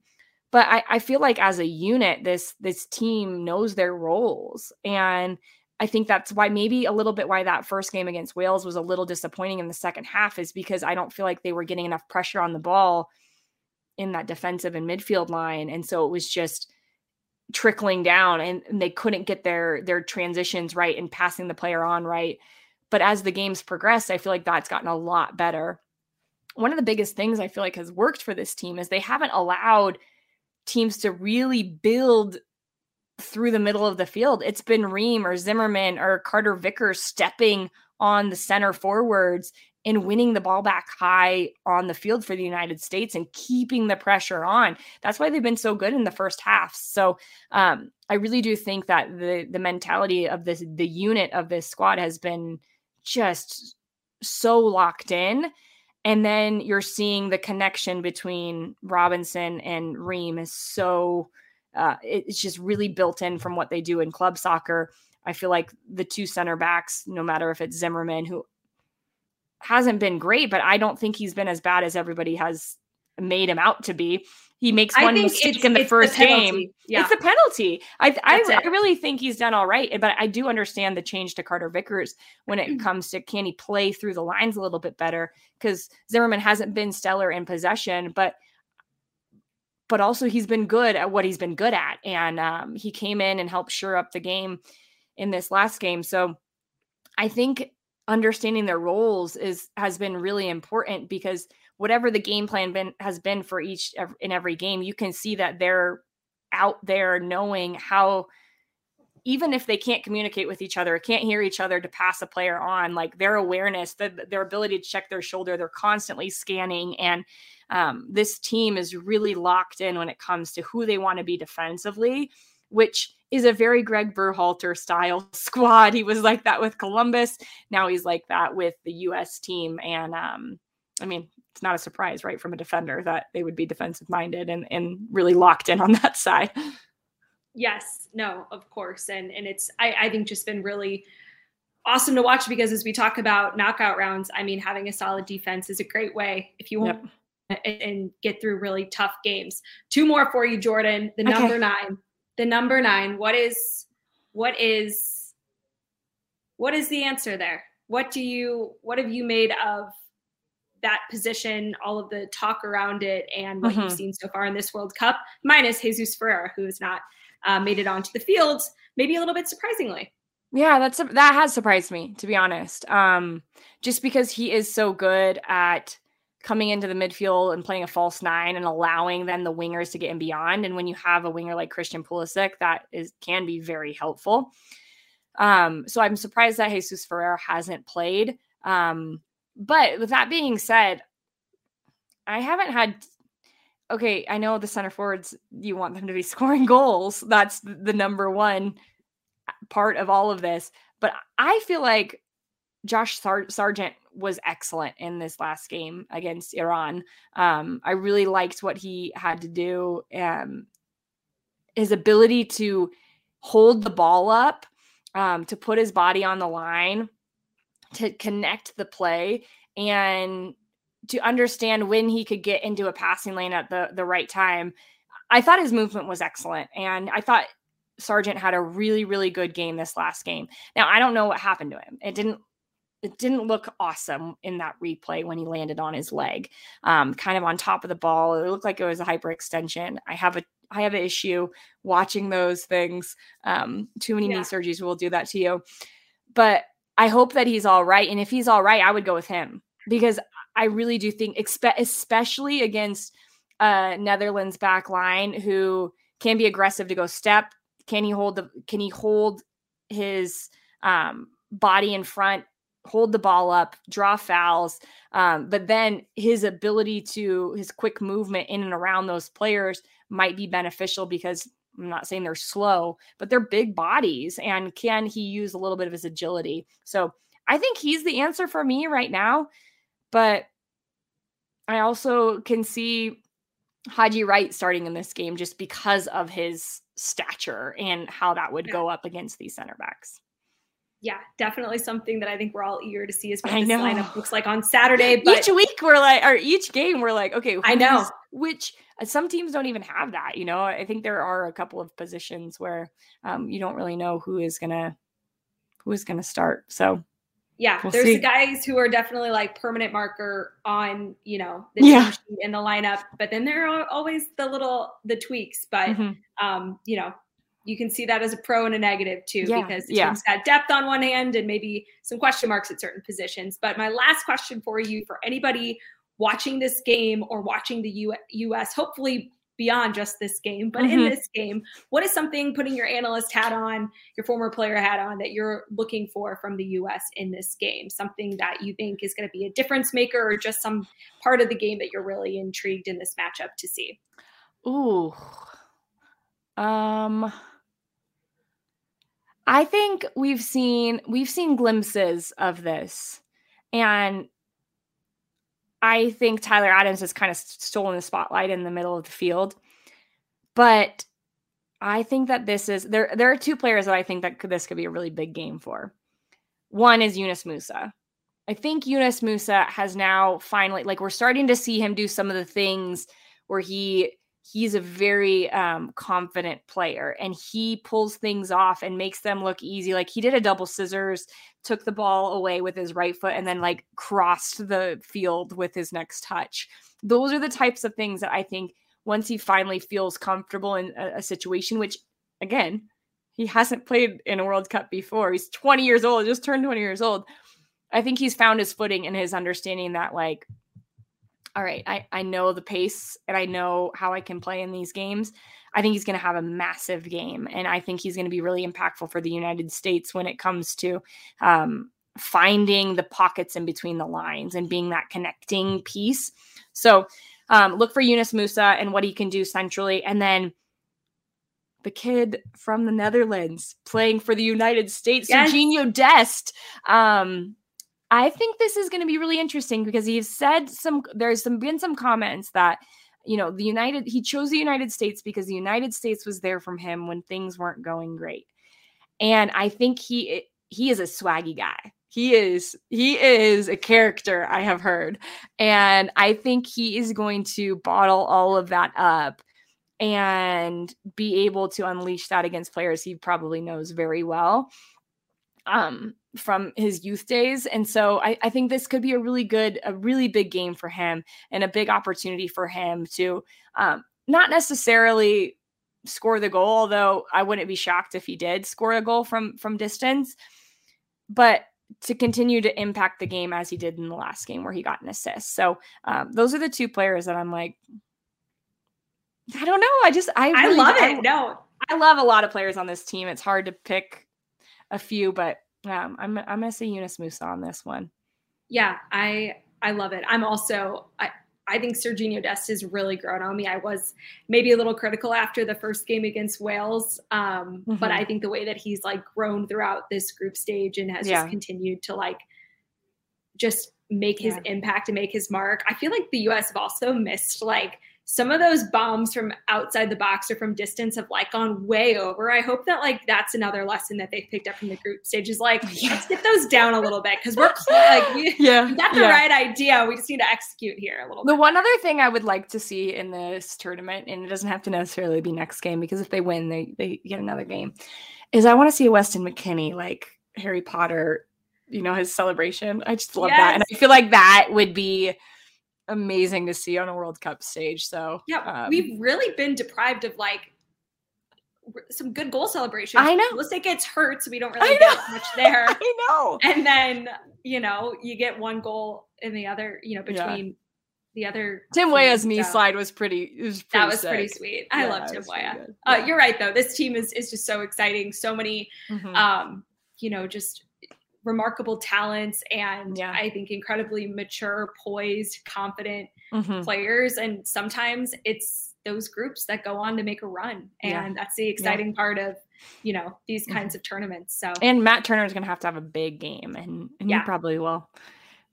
but I, I feel like as a unit this this team knows their roles and i think that's why maybe a little bit why that first game against wales was a little disappointing in the second half is because i don't feel like they were getting enough pressure on the ball in that defensive and midfield line and so it was just trickling down and, and they couldn't get their their transitions right and passing the player on right but as the games progressed i feel like that's gotten a lot better one of the biggest things i feel like has worked for this team is they haven't allowed teams to really build through the middle of the field. It's been Ream or Zimmerman or Carter Vickers stepping on the center forwards and winning the ball back high on the field for the United States and keeping the pressure on. That's why they've been so good in the first half. So um, I really do think that the the mentality of this the unit of this squad has been just so locked in and then you're seeing the connection between Robinson and Ream is so uh, it's just really built in from what they do in club soccer. I feel like the two center backs, no matter if it's Zimmerman, who hasn't been great, but I don't think he's been as bad as everybody has made him out to be. He makes one mistake in the first the game. Yeah. It's a penalty. I I, I, really think he's done all right, but I do understand the change to Carter Vickers when it [clears throat] comes to can he play through the lines a little bit better because Zimmerman hasn't been stellar in possession, but but also he's been good at what he's been good at, and um, he came in and helped sure up the game in this last game. So I think understanding their roles is has been really important because whatever the game plan been has been for each in every game, you can see that they're out there knowing how even if they can't communicate with each other, can't hear each other to pass a player on, like their awareness, the, their ability to check their shoulder, they're constantly scanning. And um, this team is really locked in when it comes to who they want to be defensively, which is a very Greg Berhalter style [laughs] squad. He was like that with Columbus. Now he's like that with the U.S. team. And um, I mean, it's not a surprise, right, from a defender that they would be defensive minded and, and really locked in on [laughs] that side. Yes, no, of course. And and it's I, I think just been really awesome to watch because as we talk about knockout rounds, I mean having a solid defense is a great way if you want yep. and get through really tough games. Two more for you, Jordan. The number okay. nine. The number nine. What is what is what is the answer there? What do you what have you made of that position, all of the talk around it, and what mm-hmm. you've seen so far in this World Cup, minus Jesus Ferreira, who has not uh, made it onto the field, maybe a little bit surprisingly. Yeah, that's that has surprised me to be honest. Um, just because he is so good at coming into the midfield and playing a false nine and allowing then the wingers to get in beyond. And when you have a winger like Christian Pulisic, that is can be very helpful. Um, so I'm surprised that Jesus Ferreira hasn't played. Um, but with that being said, I haven't had okay, I know the center forwards, you want them to be [laughs] scoring goals. That's the number one part of all of this. But I feel like Josh Sar- Sargent was excellent in this last game against Iran. Um, I really liked what he had to do. Um, his ability to hold the ball up, um, to put his body on the line, to connect the play, and to understand when he could get into a passing lane at the the right time. I thought his movement was excellent, and I thought Sargent had a really really good game this last game. Now I don't know what happened to him. It didn't it didn't look awesome in that replay when he landed on his leg, um, kind of on top of the ball. It looked like it was a hyperextension. I have a I have an issue watching those things. Um, too many yeah. knee surgeries will do that to you. But I hope that he's all right. And if he's all right, I would go with him because I really do think, especially against uh, Netherlands back line who can be aggressive to go step. Can he hold the? Can he hold his um, body in front? Hold the ball up, draw fouls, um, but then his ability to his quick movement in and around those players might be beneficial because I'm not saying they're slow, but they're big bodies. And can he use a little bit of his agility? So I think he's the answer for me right now. But I also can see Haji Wright starting in this game just because of his stature and how that would yeah. go up against these center backs. Yeah, definitely something that I think we're all eager to see is what I this know. lineup looks like on Saturday. But each week we're like, or each game we're like, okay, I know which uh, some teams don't even have that. You know, I think there are a couple of positions where um, you don't really know who is gonna who is gonna start. So yeah, we'll there's see. guys who are definitely like permanent marker on, you know, the yeah. in the lineup, but then there are always the little the tweaks. But mm-hmm. um, you know, you can see that as a pro and a negative too, yeah. because the yeah. team's got depth on one hand and maybe some question marks at certain positions. But my last question for you, for anybody watching this game or watching the U- U.S., hopefully beyond just this game, but mm-hmm. in this game, what is something putting your analyst hat on, your former player hat on, that you're looking for from the U.S. in this game? Something that you think is going to be a difference maker, or just some part of the game that you're really intrigued in this matchup to see? Ooh, um, I think we've seen we've seen glimpses of this, and I think Tyler Adams has kind of stolen the spotlight in the middle of the field. But I think that this is there. There are two players that I think that could, this could be a really big game for. One is Yunus Musah. I think Yunus Musah has now finally like we're starting to see him do some of the things where he he's a very um, confident player and he pulls things off and makes them look easy. Like he did a double scissors, took the ball away with his right foot, and then like crossed the field with his next touch. Those are the types of things that I think once he finally feels comfortable in a, a situation, which again, he hasn't played in a World Cup before. He's 20 years old, just turned 20 years old. I think he's found his footing and his understanding that like all right, I, I know the pace and I know how I can play in these games. I think he's going to have a massive game. And I think he's going to be really impactful for the United States when it comes to um, finding the pockets in between the lines and being that connecting piece. So um, look for Yunus Musah and what he can do centrally. And then the kid from the Netherlands playing for the United States, yes. Serginho Dest. Um, I think this is going to be really interesting because he's said some there's some been some comments that you know the United he chose the United States because the United States was there from him when things weren't going great. And I think he he is a swaggy guy. He is he is a character I have heard. And I think he is going to bottle all of that up and be able to unleash that against players he probably knows very well. Um from his youth days. And so I, I, think this could be a really good, a really big game for him and a big opportunity for him to um, not necessarily score the goal, although I wouldn't be shocked if he did score a goal from from distance, but to continue to impact the game as he did in the last game where he got an assist. So um, those are the two players that I'm like, I don't know. I just I, really, I love it. I, no, I love a lot of players on this team. It's hard to pick a few, but yeah, I'm I'm gonna say Yunus Musah on this one. Yeah, I I love it. I'm also I I think Serginho Dest has really grown on me. I was maybe a little critical after the first game against Wales, um, mm-hmm. but I think the way that he's like grown throughout this group stage and has yeah. just continued to like just make his Yeah. impact and make his mark. I feel like the US have also missed like some of those bombs from outside the box or from distance have like gone way over. I hope that like that's another lesson that they picked up from the group stage is like [laughs] let's get those down a little bit because we're cl- like we, [laughs] Yeah. we got the yeah. right idea. We just need to execute here a little The bit. one other thing I would like to see in this tournament, and it doesn't have to necessarily be next game because if they win, they they get another game, is I want to see a Weston McKennie like Harry Potter, you know, his celebration. I just love that, and I feel like that would be amazing to see on a World Cup stage. So Yeah, um, we've really been deprived of like some good goal celebrations. I know. Let's Melissa gets hurt, so we don't really get much there. [laughs] I know. and then you know you get one goal in the other, you know, Yeah. between the other. Tim Weah's knee so slide was pretty. It was pretty That was pretty sweet. I Yeah, love Tim Weah. Uh, Yeah. You're right though. This team is is just so exciting. So many, Mhm. um, you know, just remarkable talents and Yeah. I think incredibly mature, poised, confident Mhm. players and sometimes it's those groups that go on to make a run and Yeah. that's the exciting part of you know these kinds of tournaments so And Matt Turner is going to have to have a big game, and, and Yeah. he probably will, yeah.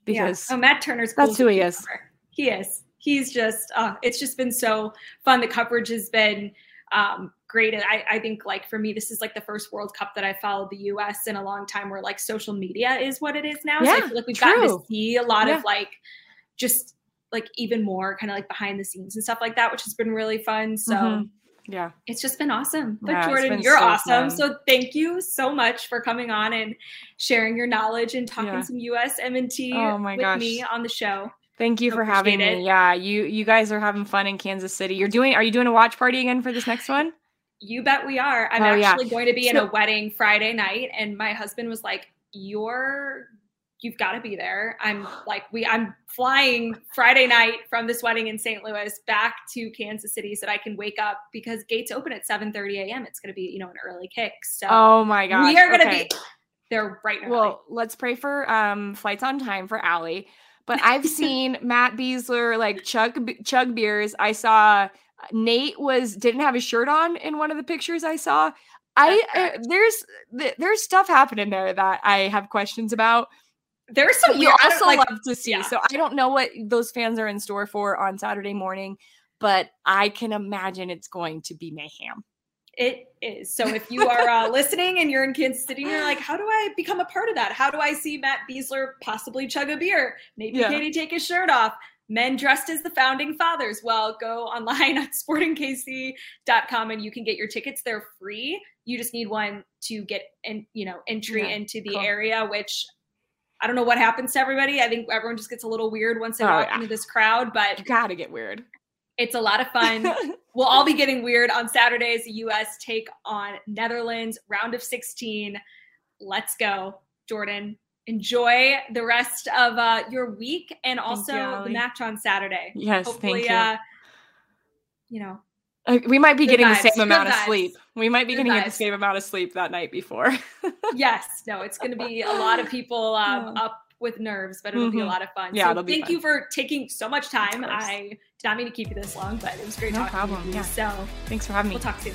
because oh matt turner's that's cool as who he is. cucumber. he is he's just uh it's just been so fun the coverage has been um great and I, I think like for me this is like the first world cup that i followed the us in a long time where like social media is what it is now so i Yeah, feel like we've gotten to see a lot Yeah. of like just like even more kind of like behind the scenes and stuff like that which has been really fun so Mhm. yeah. it's just been awesome. But Yeah, Jordan, you're so awesome. fun. So thank you so much for coming on and sharing your knowledge and talking Yeah. some USMNT Oh with gosh. me on the show. Thank you for having Appreciate me. Yeah, you you guys are having fun in Kansas City. You're doing are you doing a watch party again for this next one? You bet we are. I'm Oh, yeah. actually going to be in a wedding Friday night and my husband was like, "You're you've got to be there." I'm [gasps] like, "We I'm flying Friday night from this wedding in St. Louis back to Kansas City so that I can wake up because gates open at 7:30 a.m. It's going to be, you know, an early kick." So Oh my god, we are going to okay. be [sniffs] there right now. Well, let's pray for um flights on time for Allie. But I've [laughs] seen Matt Besler like chug chug beers. I saw Nate was didn't have his shirt on in one of the pictures I saw. I uh, there's th- there's stuff happening there that I have questions about. There's some you weird, I don't- also like, love to see. yeah. So I don't know what those fans are in store for on Saturday morning, but I can imagine it's going to be mayhem. It is. So if you are uh, listening and you're in Kansas City you're like, how do I become a part of that? How do I see Matt Besler possibly chug a beer? Maybe Yeah. Katie take his shirt off. Men dressed as the founding fathers. Well, go online [laughs] at sportingkc.com and you can get your tickets. They're free. You just need one to get in, you know, entry Yeah, into the cool. area, which I don't know what happens to everybody. I think everyone just gets a little weird once they Oh, walk yeah. into this crowd, but You gotta get weird. it's a lot of fun. [laughs] We'll all be getting weird on Saturdays. The U.S. take on Netherlands, round of 16. Let's go, Jordan. Enjoy the rest of uh, your week and also the match on Saturday. yes, Hopefully, thank you. uh, you know, Uh, we might be Good getting the vibes, same good amount of vibes. sleep. We might be Good getting the same amount of sleep that night before. [laughs] yes, no, it's going to be a lot of people um, Yeah. up with nerves, but it'll be a Mhm. lot of fun. Yeah, so it'll be thank fun. you for taking so much time. I did not mean to keep you this long, but it was great No talking problem, with you. yeah. So Thanks for having me. we'll talk soon.